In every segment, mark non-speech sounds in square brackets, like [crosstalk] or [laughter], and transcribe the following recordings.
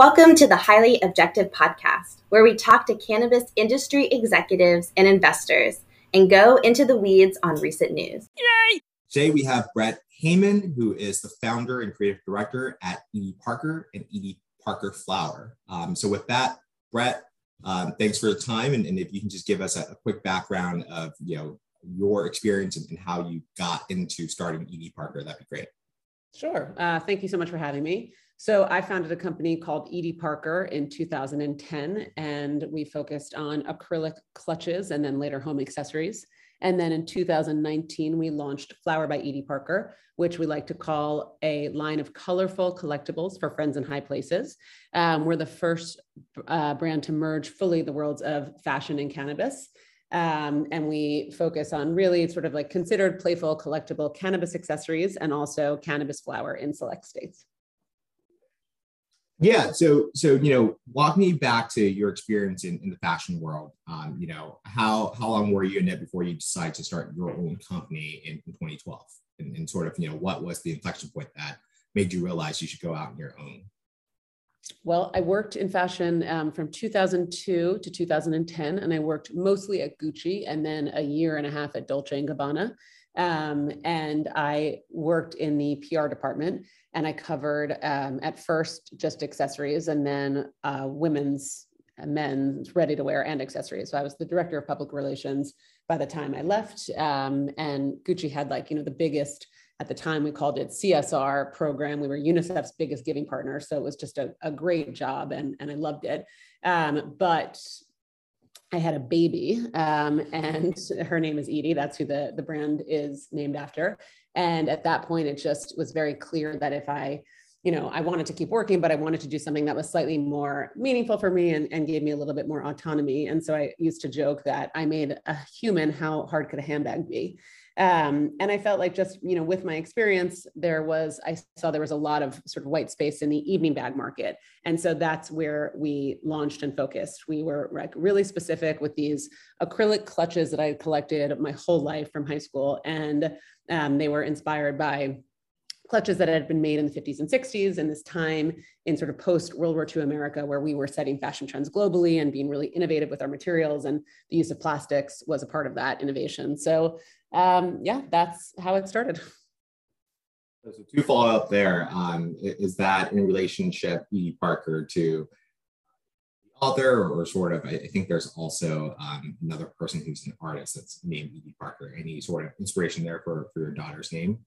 Welcome to the Highly Objective Podcast, where we talk to cannabis industry executives and investors and go into the weeds on recent news. Yay! Today we have Brett Heyman, who is the founder and creative director at Edie Parker and Edie Parker Flower. Um, so, with that, Brett, um, thanks for the time, and, and, if you can just give us a, a, quick background of you know your experience and, and how you got into starting Edie Parker, that'd be great. Sure. Uh, thank you so much for having me. So I founded a company called Edie Parker in 2010, and we focused on acrylic clutches and then later home accessories. And then in 2019, we launched Flower by Edie Parker, which we like to call a line of colorful collectibles for friends in high places. Um, we're the first uh, brand to merge fully the worlds of fashion and cannabis. Um, and we focus on really sort of like considered playful collectible cannabis accessories and also cannabis flower in select states. Yeah. So, so you know, walk me back to your experience in, in the fashion world. Um, you know, how how long were you in it before you decided to start your own company in, in 2012? And, and sort of, you know, what was the inflection point that made you realize you should go out on your own? Well, I worked in fashion um, from 2002 to 2010, and I worked mostly at Gucci and then a year and a half at Dolce and Gabbana. Um, and I worked in the PR department and I covered um, at first just accessories and then uh, women's, uh, men's ready to wear and accessories. So I was the director of public relations by the time I left. Um, and Gucci had like, you know, the biggest, at the time we called it CSR program. We were UNICEF's biggest giving partner. So it was just a, a great job and, and I loved it. Um, but I had a baby, um, and her name is Edie. That's who the, the brand is named after. And at that point, it just was very clear that if I, you know, I wanted to keep working, but I wanted to do something that was slightly more meaningful for me and, and gave me a little bit more autonomy. And so I used to joke that I made a human, how hard could a handbag be? Um, and I felt like just, you know, with my experience, there was, I saw there was a lot of sort of white space in the evening bag market. And so that's where we launched and focused. We were like really specific with these acrylic clutches that I collected my whole life from high school. And um, they were inspired by clutches that had been made in the 50s and 60s in this time in sort of post World War II America, where we were setting fashion trends globally and being really innovative with our materials. And the use of plastics was a part of that innovation. So um, yeah, that's how it started. [laughs] So two follow up there. Um, is that in relationship E. Parker to author, or, sort of? I, think there's also um, another person who's an artist that's named Edie Parker. Any sort of inspiration there for for your daughter's name?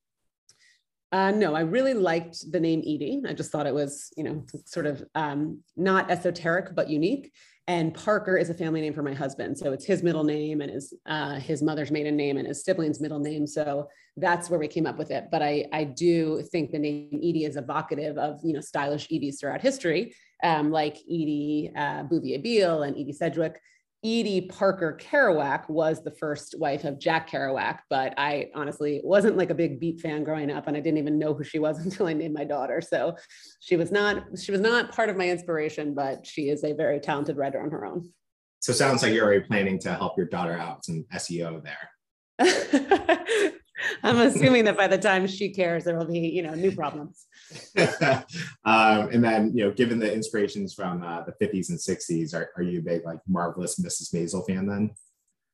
Uh, no, I really liked the name Edie. I just thought it was, you know, sort of um, not esoteric but unique. And Parker is a family name for my husband, so it's his middle name and his uh, his mother's maiden name and his siblings' middle name. So that's where we came up with it. But I I do think the name Edie is evocative of you know stylish Edies throughout history, um, like Edie uh, Bouvier Beale and Edie Sedgwick. Edie Parker Kerouac was the first wife of Jack Kerouac, but I honestly wasn't like a big beat fan growing up, and I didn't even know who she was [laughs] until I named my daughter. So she was not she was not part of my inspiration, but she is a very talented writer on her own. So sounds like you're already planning to help your daughter out some SEO there. [laughs] [laughs] I'm assuming that by the time she cares, there will be, you know, new problems. [laughs] um, and then, you know, given the inspirations from uh, the 50s and 60s, are, are you a big like marvelous Mrs. Maisel fan then?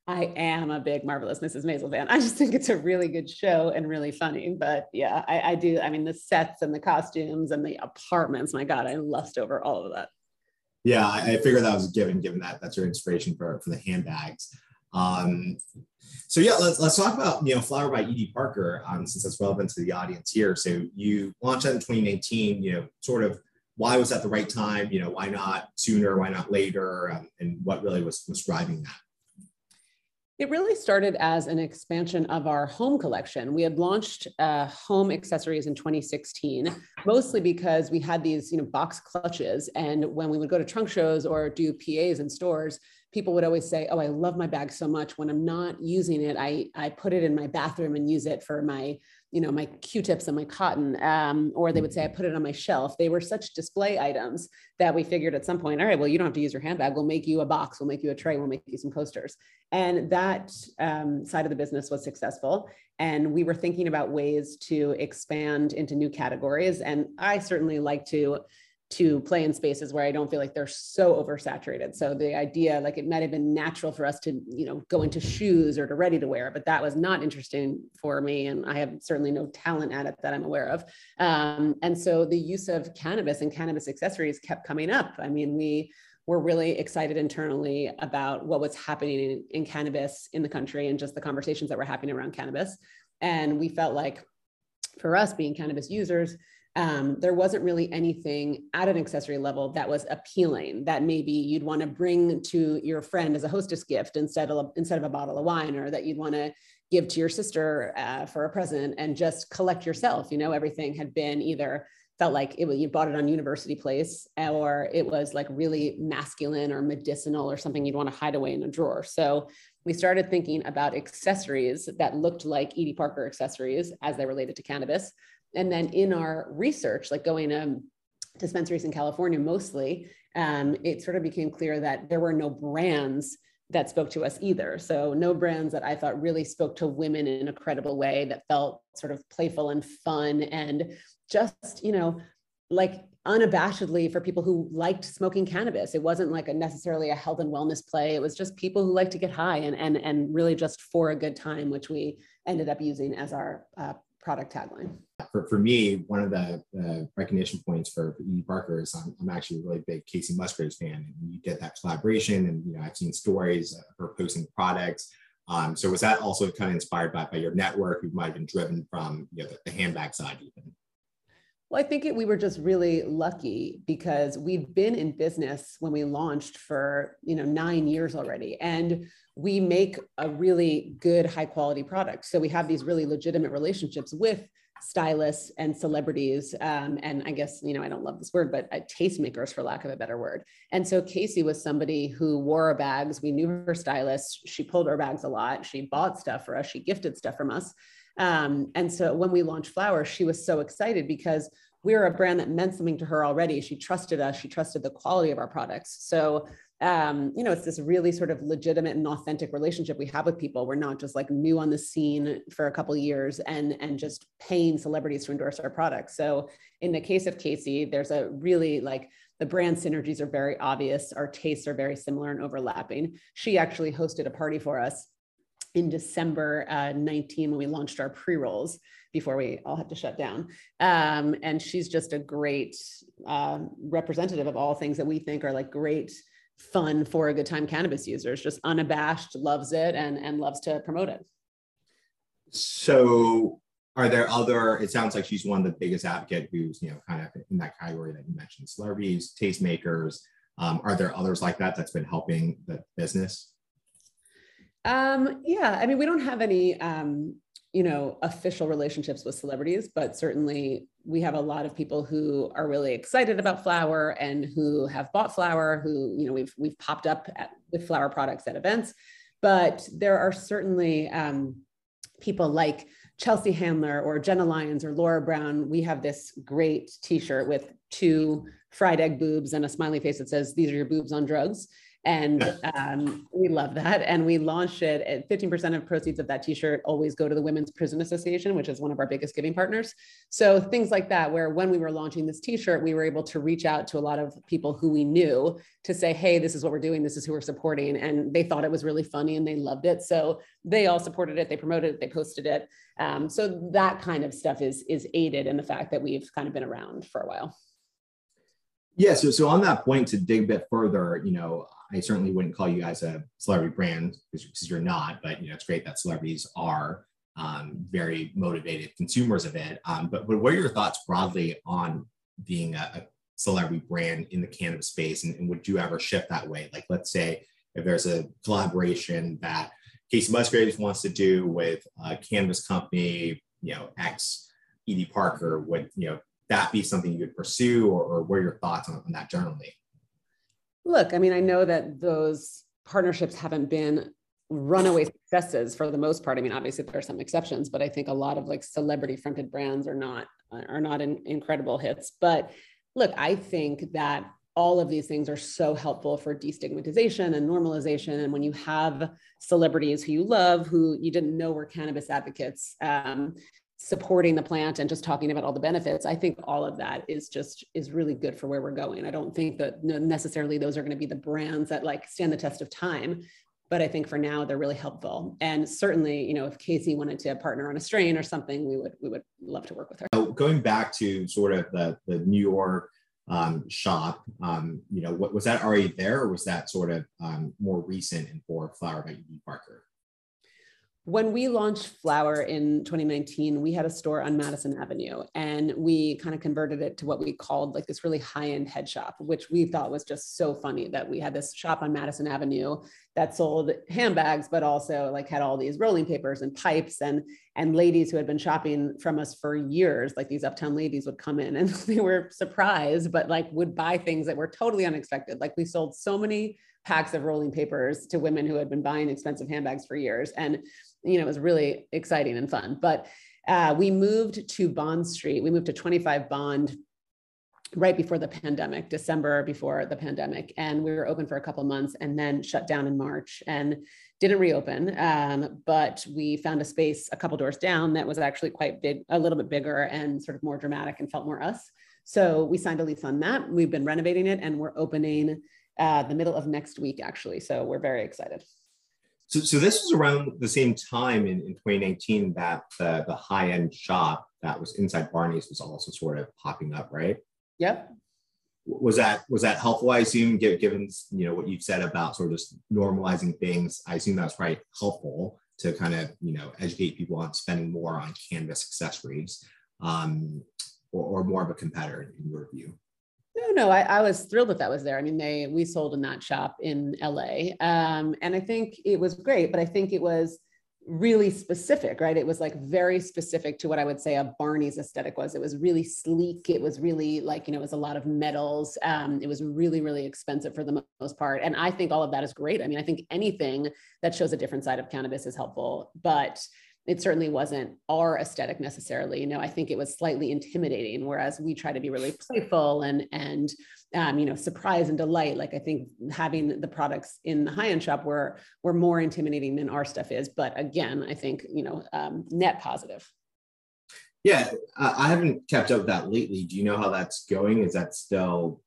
I am a big marvelous Mrs. Maisel fan. I just think it's a really good show and really funny. But yeah, I, I do. I mean, the sets and the costumes and the apartments. My God, I lust over all of that. Yeah, I, I figured that was a given, given that that's your inspiration for for the handbags. Um, so yeah, let's let's talk about you know Flower by Edie Parker, um, since that's relevant to the audience here. So you launched that in 2019. You know, sort of why was that the right time? You know, why not sooner? Why not later? Um, and what really was was driving that? It really started as an expansion of our home collection. We had launched uh, home accessories in 2016, mostly because we had these, you know, box clutches, and when we would go to trunk shows or do PAs in stores, people would always say, "Oh, I love my bag so much. When I'm not using it, I I put it in my bathroom and use it for my you know my Q-tips and my cotton." Um, or they would say, "I put it on my shelf." They were such display items that we figured at some point, all right, well, you don't have to use your handbag. We'll make you a box. We'll make you a tray. We'll make you some coasters. And that um, side of the business was successful. And we were thinking about ways to expand into new categories. And I certainly like to to play in spaces where I don't feel like they're so oversaturated. So the idea, like it might have been natural for us to, you know, go into shoes or to ready to wear, but that was not interesting for me. And I have certainly no talent at it that I'm aware of. Um, and so the use of cannabis and cannabis accessories kept coming up. I mean, we were really excited internally about what was happening in, in cannabis in the country and just the conversations that were happening around cannabis. And we felt like for us being cannabis users, um, there wasn't really anything at an accessory level that was appealing that maybe you'd want to bring to your friend as a hostess gift instead of instead of a bottle of wine or that you'd want to give to your sister uh, for a present and just collect yourself you know? Everything had been either felt like it was you bought it on university place or it was like really masculine or medicinal or something you'd want to hide away in a drawer. So we started thinking about accessories that looked like edie parker accessories as they related to cannabis and then in our research, like going to dispensaries in California mostly, um, it sort of became clear that there were no brands that spoke to us either. So no brands that I thought really spoke to women in a credible way that felt sort of playful and fun and just, you know, like unabashedly for people who liked smoking cannabis. It wasn't like a necessarily a health and wellness play. It was just people who like to get high and and and really just for a good time, which we ended up using as our uh, product tagline for, for me, one of the uh, recognition points for, Edie Parker is I'm, I'm, actually a really big Kacey Musgraves fan, and you did that collaboration, and you know I've seen stories of her posting products. Um, so was that also kind of inspired by, by your network, who might have been driven from you know the, the handbag side even? Well, I think it, we were just really lucky because we've been in business when we launched for you know nine years already, and we make a really good high quality product. So we have these really legitimate relationships with stylists and celebrities um, and i guess you know i don't love this word but uh, tastemakers for lack of a better word. And so Kacey was somebody who wore our bags. We knew her stylist. She pulled our bags a lot. She bought stuff for us. She gifted stuff from us. Um, and so when we launched flower she was so excited because we were a brand that meant something to her already. She trusted us. She trusted the quality of our products. So um, you know, it's this really sort of legitimate and authentic relationship we have with people. We're not just like new on the scene for a couple years and and just paying celebrities to endorse our products. So in the case of Kacey, there's a really like the brand synergies are very obvious. Our tastes are very similar and overlapping. She actually hosted a party for us in December uh, 19 when we launched our pre rolls before we all had to shut down. Um, and she's just a great uh, representative of all things that we think are like great fun for a good time cannabis users, just unabashed, loves it and, and loves to promote it. So are there other, it sounds like she's one of the biggest advocate who's, you know, kind of in that category that you mentioned, celebrities, tastemakers. Um, are there others like that that's been helping the business? Um, yeah, I mean, we don't have any um, you know official relationships with celebrities but certainly we have a lot of people who are really excited about flower and who have bought flower who you know we've we've popped up at, with flower products at events. But there are certainly um, people like chelsea handler or jenna lyons or laura brown. We have this great t-shirt with two fried egg boobs and a smiley face that says these are your boobs on drugs and um, we love that. And we launched it at 15% of proceeds of that t-shirt always go to the Women's Prison Association, which is one of our biggest giving partners. So things like that, where when we were launching this t-shirt, we were able to reach out to a lot of people who we knew to say, hey, this is what we're doing. This is who we're supporting. And they thought it was really funny and they loved it. So they all supported it. They promoted it. They posted it. Um, so that kind of stuff is, is aided in the fact that we've kind of been around for a while. Yeah, so, so on that point, to dig a bit further, you know, I certainly wouldn't call you guys a celebrity brand because you're not, but you know, it's great that celebrities are um, very motivated consumers of it. Um, but, but what are your thoughts broadly on being a, a celebrity brand in the cannabis space? And, and, would you ever shift that way? Like, let's say if there's a collaboration that Kacey Musgraves wants to do with a cannabis company, you know, X Edie Parker, would, you know, that be something you would pursue or, or what are your thoughts on, on that generally? Look, I mean, I know that those partnerships haven't been runaway successes for the most part. I mean, obviously there are some exceptions, but I think a lot of like celebrity fronted brands are not are not in, incredible hits. But look, I think that all of these things are so helpful for destigmatization and normalization. And when you have celebrities who you love, who you didn't know were cannabis advocates, um, supporting the plant and just talking about all the benefits i think all of that is just is really good for where we're going. I don't think that necessarily those are going to be the brands that like stand the test of time but i think for now they're really helpful. And certainly you know if kacey wanted to partner on a strain or something we would we would love to work with her. So going back to sort of the the new york um, shop um, you know what was that already there or was that sort of um, more recent and for flower by edie parker when we launched Flower in 2019, we had a store on Madison Avenue and we kind of converted it to what we called like this really high end head shop, which we thought was just so funny that we had this shop on Madison Avenue that sold handbags, but also like had all these rolling papers and pipes and, and ladies who had been shopping from us for years, like these uptown ladies would come in [laughs] and they were surprised, but like would buy things that were totally unexpected. Like we sold so many packs of rolling papers to women who had been buying expensive handbags for years. And you know, it was really exciting and fun. But uh, we moved to Bond Street. We moved to 25 Bond right before the pandemic, December before the pandemic. And we were open for a couple months and then shut down in March and didn't reopen. Um, but we found a space a couple doors down that was actually quite big, a little bit bigger and sort of more dramatic and felt more us. So we signed a lease on that. We've been renovating it and we're opening uh, the middle of next week, actually. So we're very excited. So, so this was around the same time in, in 2019 that the, the high end shop that was inside Barney's was also sort of popping up, right? Yep. Was that was that helpful? I assume, given you know what you've said about sort of just normalizing things, I assume that's probably helpful to kind of you know educate people on spending more on cannabis accessories, um, or, or more of a competitor in your view. No, no, I, I, was thrilled that that was there. I mean, they we sold in that shop in LA, um, and I think it was great. But I think it was really specific, right? It was like very specific to what I would say a Barney's aesthetic was. It was really sleek. It was really like you know, it was a lot of metals. Um, it was really, really expensive for the most part, and I think all of that is great. I mean, I think anything that shows a different side of cannabis is helpful, but it certainly wasn't our aesthetic necessarily. You know, I think it was slightly intimidating, whereas we try to be really playful and and um, you know surprise and delight. Like I think having the products in the high end shop were were more intimidating than our stuff is. But again, I think you know um, net positive. Yeah, I haven't kept up with that lately. Do you know how that's going? Is that still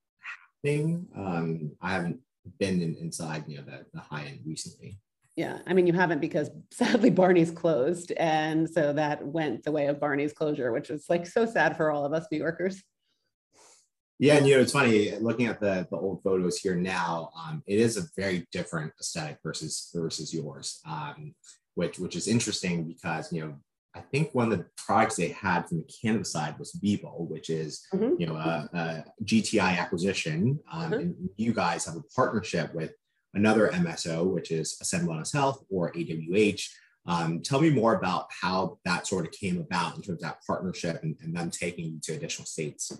happening? Um, I haven't been in, inside you know the, the high end recently. Yeah, I mean, you haven't because [laughs] sadly Barney's closed. And so that went the way of Barney's closure, which is like so sad for all of us New Yorkers. Yeah, and you know, it's funny looking at the, the old photos here now, um, it is a very different aesthetic versus versus yours, um, which which is interesting because you know I think one of the products they had from the cannabis side was Vivo, which is mm-hmm. you know a, a, GTI acquisition. Um, mm-hmm. And you guys have a partnership with another MSO, which is Ascend Wellness Health or AWH. Um, tell me more about how that sort of came about in terms of that partnership and, and them taking you to additional states.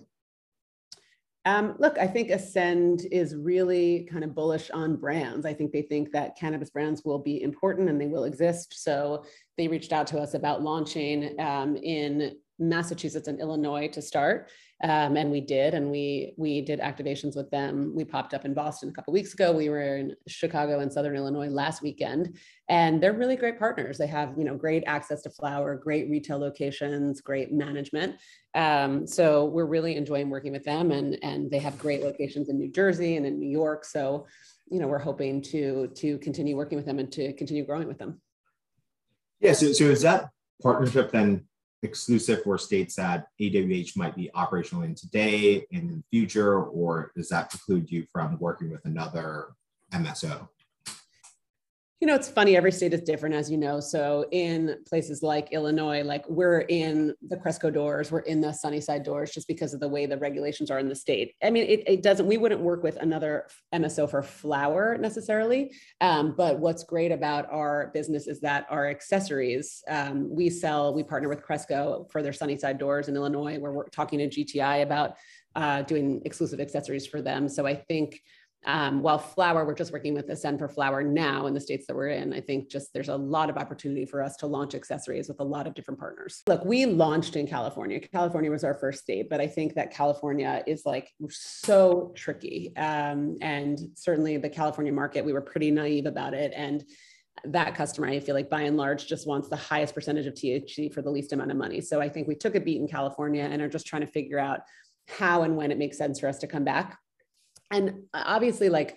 Um, look, I think Ascend is really kind of bullish on brands. I think they think that cannabis brands will be important and they will exist. So they reached out to us about launching um, in Massachusetts and Illinois to start. Um, and we did, and we we did activations with them. We popped up in Boston a couple weeks ago. We were in Chicago and Southern Illinois last weekend, and they're really great partners. They have you know great access to flower, great retail locations, great management. Um, so we're really enjoying working with them, and and they have great locations in New Jersey and in New York. So you know we're hoping to to continue working with them and to continue growing with them. Yeah. So so is that partnership then exclusive for states that AWH might be operational in today and in the future, or does that preclude you from working with another MSO? You know, it's funny, every state is different, as you know. So, in places like Illinois, like we're in the Cresco doors, we're in the Sunnyside doors just because of the way the regulations are in the state. I mean, it, it doesn't, we wouldn't work with another MSO for flower necessarily. Um, but what's great about our business is that our accessories, um, we sell, we partner with Cresco for their Sunnyside doors in Illinois, where we're talking to GTI about uh, doing exclusive accessories for them. So, I think um, while flower, we're just working with Ascend for flower now in the states that we're in. I think just there's a lot of opportunity for us to launch accessories with a lot of different partners. Look, we launched in California. California was our first state, but I think that California is like so tricky. Um, and certainly the California market, we were pretty naive about it. And that customer, I feel like by and large just wants the highest percentage of THC for the least amount of money. So I think we took a beat in California and are just trying to figure out how and when it makes sense for us to come back. And obviously, like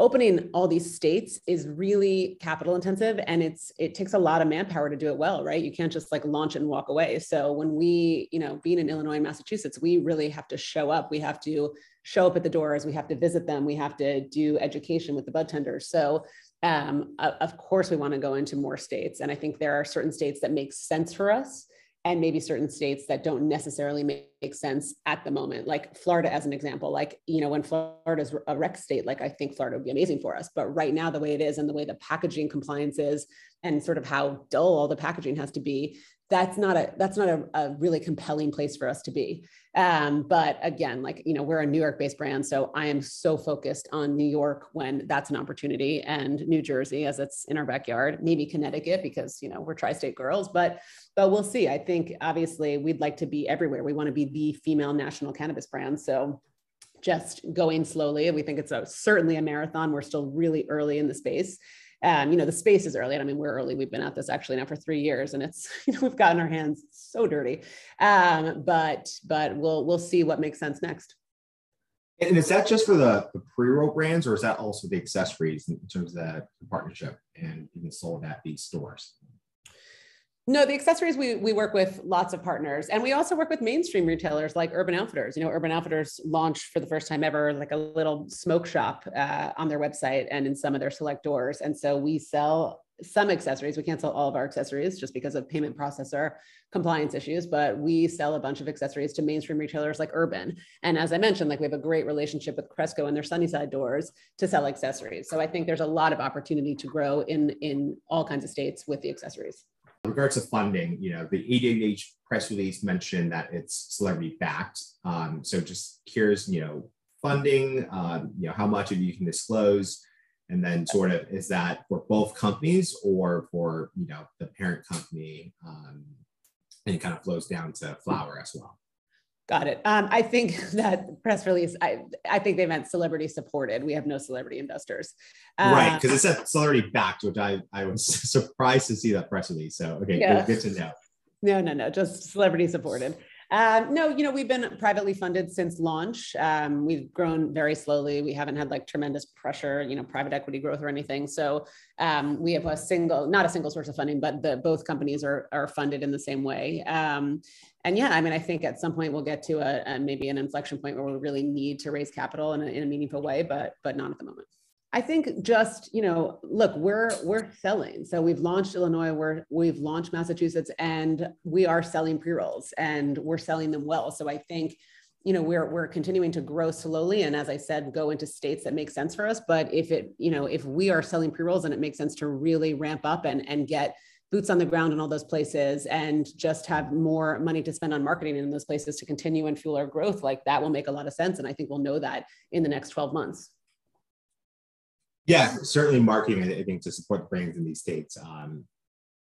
opening all these states is really capital intensive and it's it takes a lot of manpower to do it well right? You can't just like launch and walk away. So when we you know being in illinois and massachusetts we really have to show up. We have to show up at the doors. We have to visit them. We have to do education with the bud tenders. So um, of course we want to go into more states. And i think there are certain states that make sense for us and maybe certain states that don't necessarily make, sense at the moment like florida as an example like you know when florida's a rec state like i think florida would be amazing for us but right now the way it is and the way the packaging compliance is and sort of how dull all the packaging has to be that's not a that's not a, a really compelling place for us to be. Um, but again like you know we're a new york based brand so i am so focused on new york when that's an opportunity and new jersey as it's in our backyard maybe connecticut because you know we're tri-state girls but but we'll see. I think obviously we'd like to be everywhere. We want to be the female national cannabis brand so just going slowly. We think it's a, certainly a marathon. We're still really early in the space um, you know, the space is early. I mean, we're early. We've been at this actually now for three years, and it's [laughs] you know we've gotten our hands so dirty. Um, but but we'll we'll see what makes sense next. And is that just for the, the pre-roll brands, or is that also the accessories in terms of the partnership and even sold at these stores? No, the accessories we we work with lots of partners, and we also work with mainstream retailers like Urban Outfitters. You know, Urban Outfitters launched for the first time ever like a little smoke shop uh, on their website and in some of their select doors. And so we sell some accessories. We can't sell all of our accessories just because of payment processor compliance issues, but we sell a bunch of accessories to mainstream retailers like Urban. And as I mentioned, like we have a great relationship with Cresco and their Sunnyside doors to sell accessories. So I think there's a lot of opportunity to grow in in all kinds of states with the accessories. Regards to funding, you know, the 888 press release mentioned that it's celebrity backed. Um, so just curious, you know, funding, um, you know, how much of you can disclose, and then sort of is that for both companies or for you know the parent company, um, and it kind of flows down to Flower as well. Got it. Um, I think [laughs] that press release, I, I think they meant celebrity supported. We have no celebrity investors. right. Because it said celebrity backed, which I, I was [laughs] surprised to see that press release. So, okay, yeah. good, good to know. No, no, no, just celebrity supported. Um, no, you know, we've been privately funded since launch. Um, we've grown very slowly. We haven't had like tremendous pressure, you know, private equity growth or anything. So um, we have a single, not a single source of funding, but the both companies are are funded in the same way. Um, and yeah, I mean, I think at some point we'll get to a, a maybe an inflection point where we really need to raise capital in a, in a meaningful way, but but not at the moment. I think just you know, look, we're we're selling. So we've launched Illinois, we're we've launched Massachusetts, and we are selling pre rolls, and we're selling them well. So I think you know we're we're continuing to grow slowly and as i said go into states that make sense for us but if it you know if we are selling pre-rolls and it makes sense to really ramp up and and get boots on the ground in all those places and just have more money to spend on marketing in those places to continue and fuel our growth, like that will make a lot of sense. And I think we'll know that in the next 12 months. Yeah, certainly marketing, I think, to support the brands in these states, um,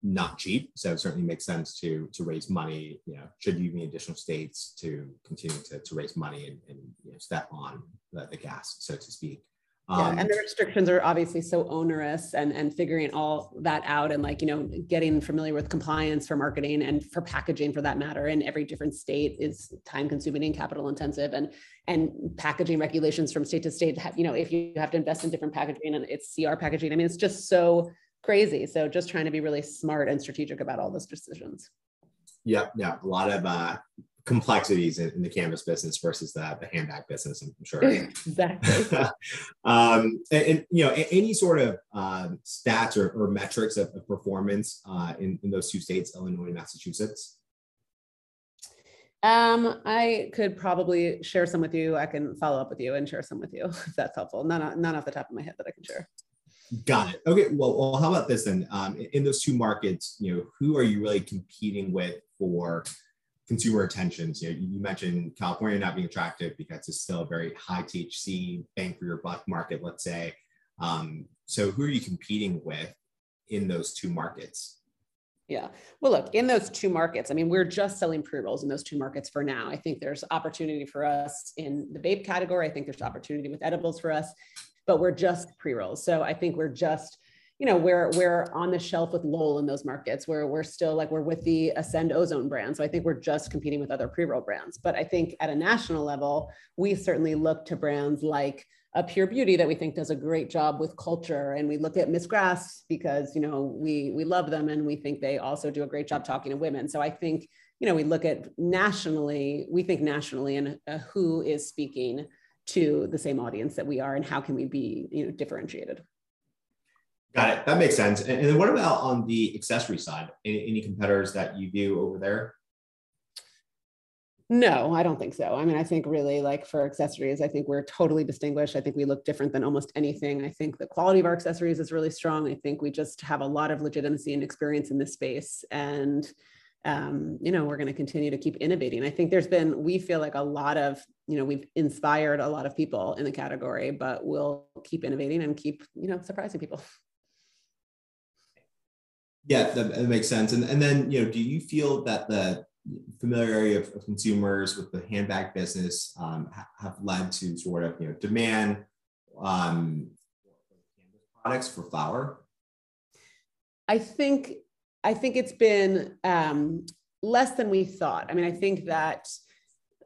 not cheap. So it certainly makes sense to to raise money, you know, should you be additional states to continue to, to raise money and, and you know, step on the, the gas, so to speak. Um, yeah, and the restrictions are obviously so onerous and and figuring all that out and like you know getting familiar with compliance for marketing and for packaging for that matter in every different state is time consuming and capital intensive and and packaging regulations from state to state you know if you have to invest in different packaging and it's CR packaging I mean it's just so crazy so just trying to be really smart and strategic about all those decisions. Yeah, yeah, a lot of uh, complexities in, in, the cannabis business versus the, the handbag business i'm sure [laughs] exactly [laughs] um, and, and, you know any sort of um, stats or, or, metrics of, of performance uh, in, in those two states illinois and massachusetts um, I could probably share some with you. I can follow up with you and share some with you [laughs] if that's helpful. None, none off the top of my head that I can share. Got it. Okay. Well, well, how about this then? Um, in those two markets, you know, who are you really competing with for consumer attentions. You, know, you mentioned California not being attractive because it's still a very high THC bang for your buck market, let's say. Um, so who are you competing with in those two markets? Yeah. Well, look, in those two markets, I mean, we're just selling pre rolls in those two markets for now. I think there's opportunity for us in the vape category. I think there's opportunity with edibles for us, but we're just pre rolls. So I think we're just you know, we're we're on the shelf with Lowell in those markets where we're still like we're with the Ascend Ozone brand. So I think we're just competing with other pre-roll brands. But I think at a national level, we certainly look to brands like a Pure Beauty that we think does a great job with culture, and we look at Miss Grass because you know we we love them and we think they also do a great job talking to women. So I think you know we look at nationally, we think nationally and uh, who is speaking to the same audience that we are, and how can we be you know differentiated. Got it. That makes sense. And, and then what about on the accessory side? Any, any competitors that you view over there? No, I don't think so. I mean, I think really like for accessories, I think we're totally distinguished. I think we look different than almost anything. I think the quality of our accessories is really strong. I think we just have a lot of legitimacy and experience in this space. And, um, you know, we're going to continue to keep innovating. I think there's been, we feel like a lot of, you know, we've inspired a lot of people in the category, but we'll keep innovating and keep, you know, surprising people. Yeah, that, that makes sense. And, and then, you know, do you feel that the familiarity of, of, consumers with the handbag business um, ha- have led to sort of you know demand um, products for flower? I think I think it's been um, less than we thought. I mean, I think that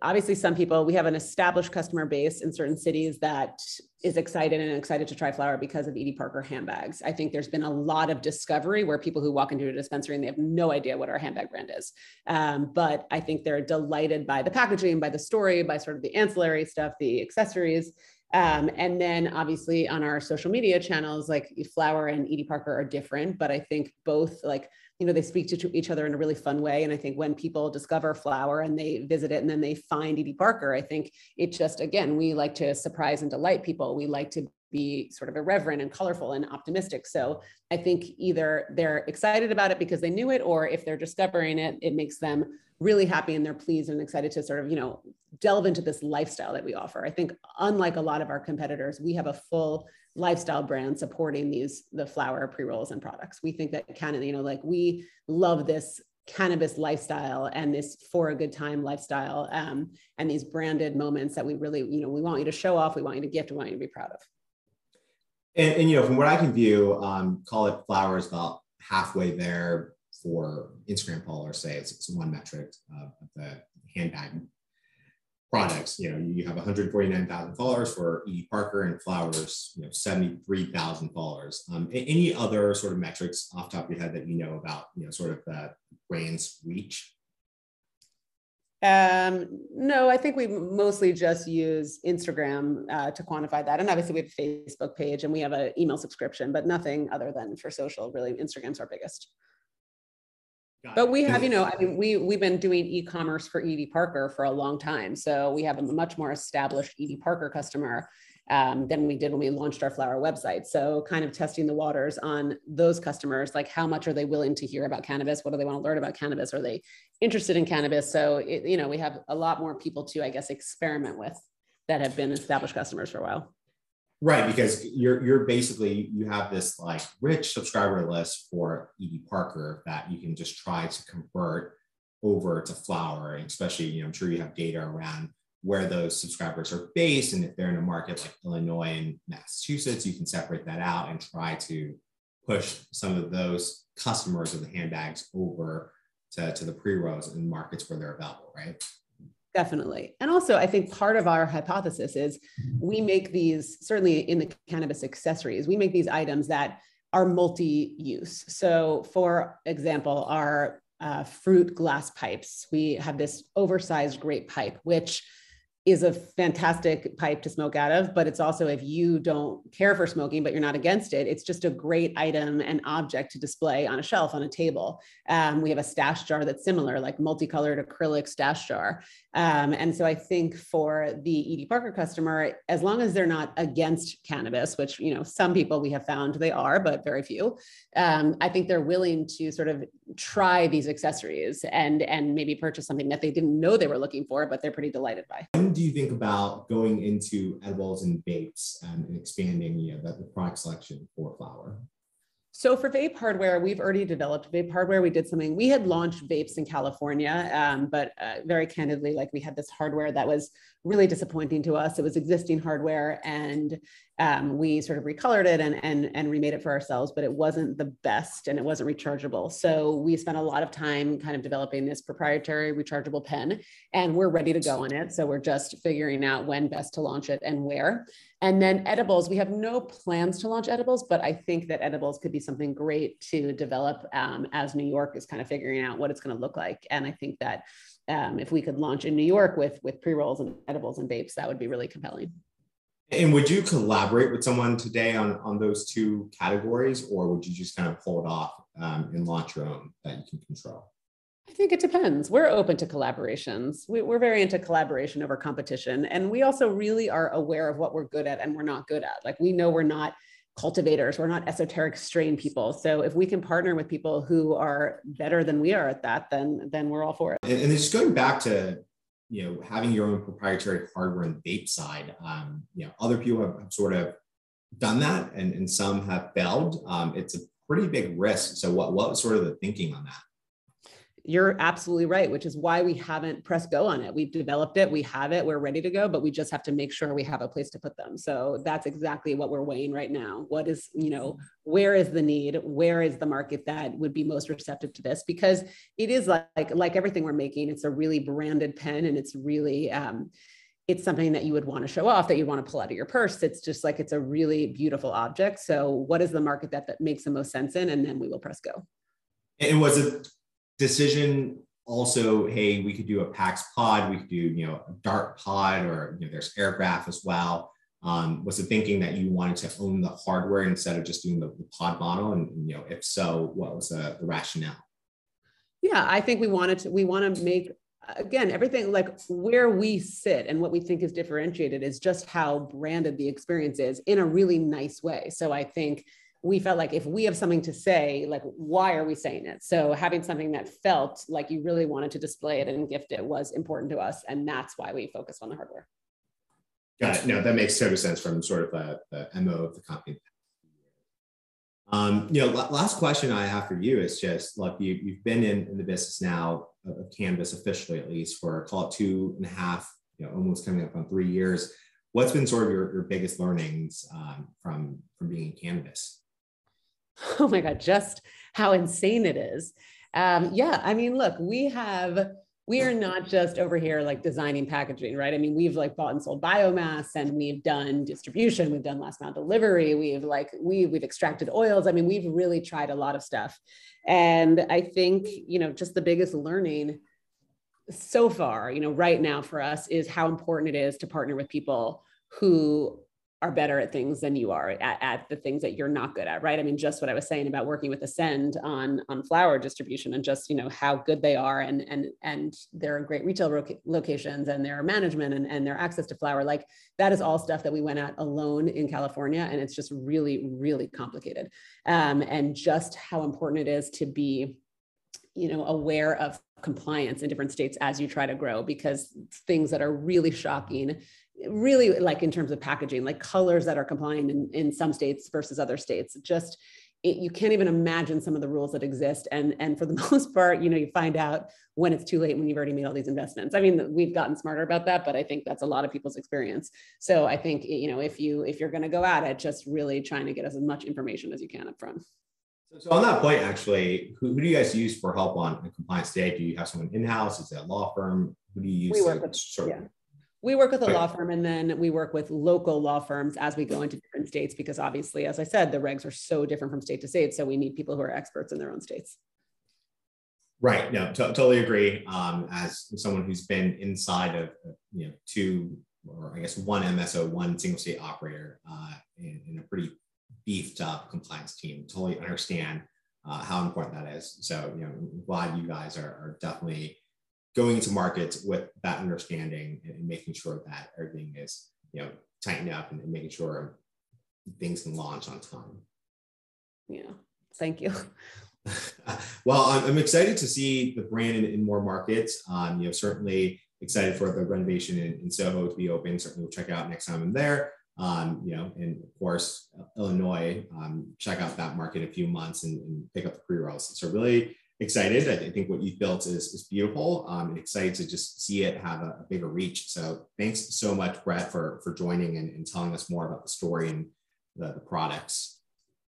obviously some people we have an established customer base in certain cities that is excited and excited to try flower because of Edie Parker handbags. I think there's been a lot of discovery where people who walk into a dispensary and they have no idea what our handbag brand is. Um, but I think they're delighted by the packaging, by the story, by sort of the ancillary stuff, the accessories. Um, and then obviously on our social media channels, like Flower and Edie Parker are different, but I think both like you know they speak to each other in a really fun way. And i think when people discover flower and they visit it and then they find edie parker i think it just again we like to surprise and delight people. We like to be sort of irreverent and colorful and optimistic. So i think either they're excited about it because they knew it or if they're discovering it it makes them really happy and they're pleased and excited to sort of you know delve into this lifestyle that we offer. I think unlike a lot of our competitors we have a full lifestyle brand supporting these the flower pre-rolls and products. We think that of you know like we love this cannabis lifestyle and this for a good time lifestyle um, and these branded moments that we really you know we want you to show off we want you to gift we want you to be proud of and, and you know from what i can view um, call it flowers about halfway there for instagram followers say it's, it's one metric of the handbag products. You know, you have 149,000 followers for E. Parker and Flowers, you know, 73,000 followers. Um, any other sort of metrics off top of your head that you know about, you know, sort of the brand's reach? Um, no, I think we mostly just use Instagram uh, to quantify that. And obviously we have a Facebook page and we have an email subscription, but nothing other than for social, really Instagram's our biggest. Got but we have, you know, I mean, we we've been doing e-commerce for Edie Parker for a long time, so we have a much more established Edie Parker customer um, than we did when we launched our flower website. So, kind of testing the waters on those customers, like how much are they willing to hear about cannabis? What do they want to learn about cannabis? Are they interested in cannabis? So, it, you know, we have a lot more people to, I guess, experiment with that have been established customers for a while. Right, because you're you're basically you have this like rich subscriber list for Edie Parker that you can just try to convert over to Flower, especially you know I'm sure you have data around where those subscribers are based, and if they're in a market like Illinois and Massachusetts, you can separate that out and try to push some of those customers of the handbags over to, to the pre-rolls in markets where they're available, right? Definitely. And also, I think part of our hypothesis is we make these, certainly in the cannabis accessories, we make these items that are multi use. So, for example, our uh, fruit glass pipes, we have this oversized grape pipe, which is a fantastic pipe to smoke out of, but it's also if you don't care for smoking, but you're not against it, it's just a great item and object to display on a shelf on a table. Um, we have a stash jar that's similar, like multicolored acrylic stash jar. Um, and so I think for the Edie Parker customer, as long as they're not against cannabis, which you know some people we have found they are, but very few, um, I think they're willing to sort of try these accessories and and maybe purchase something that they didn't know they were looking for, but they're pretty delighted by. When do you think about going into edibles and vapes and expanding you know, the, the product selection for flower? So for vape hardware, we've already developed vape hardware. We did something. We had launched vapes in California, um, but uh, very candidly, like we had this hardware that was really disappointing to us. It was existing hardware, and um, we sort of recolored it and, and, and remade it for ourselves, but it wasn't the best and it wasn't rechargeable. So we spent a lot of time kind of developing this proprietary rechargeable pen and we're ready to go on it. So we're just figuring out when best to launch it and where. And then edibles, we have no plans to launch edibles, but I think that edibles could be something great to develop um, as New York is kind of figuring out what it's going to look like. And I think that um, if we could launch in New York with with pre rolls and edibles and vapes, that would be really compelling. And would you collaborate with someone today on, on those two categories, or would you just kind of pull it off um, and launch your own that you can control? I think it depends. We're open to collaborations. We, are very into collaboration over competition. And we also really are aware of what we're good at and we're not good at. Like we know we're not cultivators, we're not esoteric strain people. So if we can partner with people who are better than we are at that, then then we're all for it. And, and just going back to you know having your own proprietary hardware and vape side um, you know other people have, have, sort of done that and, and some have failed um, it's a pretty big risk so what what was sort of the thinking on that you're absolutely right, which is why we haven't pressed go on it. We've developed it, we have it, we're ready to go, but we just have to make sure we have a place to put them. So that's exactly what we're weighing right now. What is, you know, where is the need? Where is the market that would be most receptive to this? Because it is like like everything we're making, it's a really branded pen and it's really um, it's something that you would want to show off that you want to pull out of your purse it's just like it's a really beautiful object so what is the market that that makes the most sense in and then we will press go and was it decision also, hey, we could do a PAX pod, we could do, you know, a Dart pod, or you know, there's Airgraft as well. Um, was the thinking that you wanted to own the hardware instead of just doing the, the pod model? And, you know, if so, what was the, the rationale? Yeah, I think we wanted to, we want to make again everything like where we sit and what we think is differentiated is just how branded the experience is in a really nice way so i think we felt like if we have something to say, like, why are we saying it? So having something that felt like you really wanted to display it and gift it was important to us. And that's why we focused on the hardware. Got it. No, that makes total sense from sort of the, the MO of the company. Um, you know, last question I have for you is just like you, you've been in, in the business now of cannabis officially, at least for call it two and a half, you know, almost coming up on three years. What's been sort of your, your biggest learnings um, from from being in cannabis? [laughs] oh my God, just how insane it is. Um, yeah, I mean, look, we have, we are not just over here like designing packaging, right? I mean, we've like bought and sold biomass and we've done distribution, we've done last mile delivery, we've like, we, we've extracted oils. I mean, we've really tried a lot of stuff. And I think, you know, just the biggest learning so far, you know, right now for us is how important it is to partner with people who are better at things than you are at, at, the things that you're not good at right? I mean just what i was saying about working with ascend on on flower distribution and just you know how good they are and and and their great retail locations and their management and, and their access to flower like that is all stuff that we went at alone in california and it's just really really complicated. Um, and just how important it is to be you know aware of compliance in different states as you try to grow because things that are really shocking really like in terms of packaging, like colors that are compliant in, in some states versus other states. Just it, you can't even imagine some of the rules that exist. And, and for the [laughs] most part, you know, you find out when it's too late when you've already made all these investments. I mean, we've gotten smarter about that, but I think that's a lot of people's experience. So I think, you know, if you, if you're going to go at it, just really trying to get as much information as you can up front. So on that point, actually, who, who do you guys use for help on compliance today? Do you have someone in-house? Is that a law firm? Who do you use? We work with, sort of, yeah we work with a law firm and then we work with local law firms as we go into different states because obviously as i said the regs are so different from state to state. So we need people who are experts in their own states. Right. No t- totally agree. Um, as someone who's been inside of you know two or i guess one mso one single state operator uh, in, in, a pretty beefed up compliance team totally understand uh, how important that is. So you know I'm glad you guys are, are definitely going into markets with that understanding and, making sure that everything is you know tightened up and, and making sure things can launch on time. Yeah, thank you. [laughs] [laughs] well, I'm, I'm, excited to see the brand in, in more markets. Um, you know, certainly excited for the renovation in, in, Soho to be open. Certainly, we'll check out next time I'm there. Um, you know, and of course, Illinois. Um, check out that market in a few months and, and pick up the pre rolls. So really excited. I think what you've built is, is beautiful. Um, and excited to just see it have a, a, bigger reach. So thanks so much, Brett, for for joining and, and telling us more about the story and the, the products.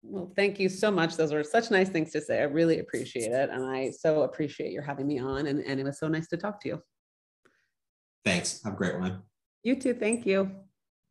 Well, thank you so much. Those were such nice things to say. I really appreciate it. And I so appreciate your having me on. And, and it was so nice to talk to you. Thanks. Have a great one. You too. Thank you.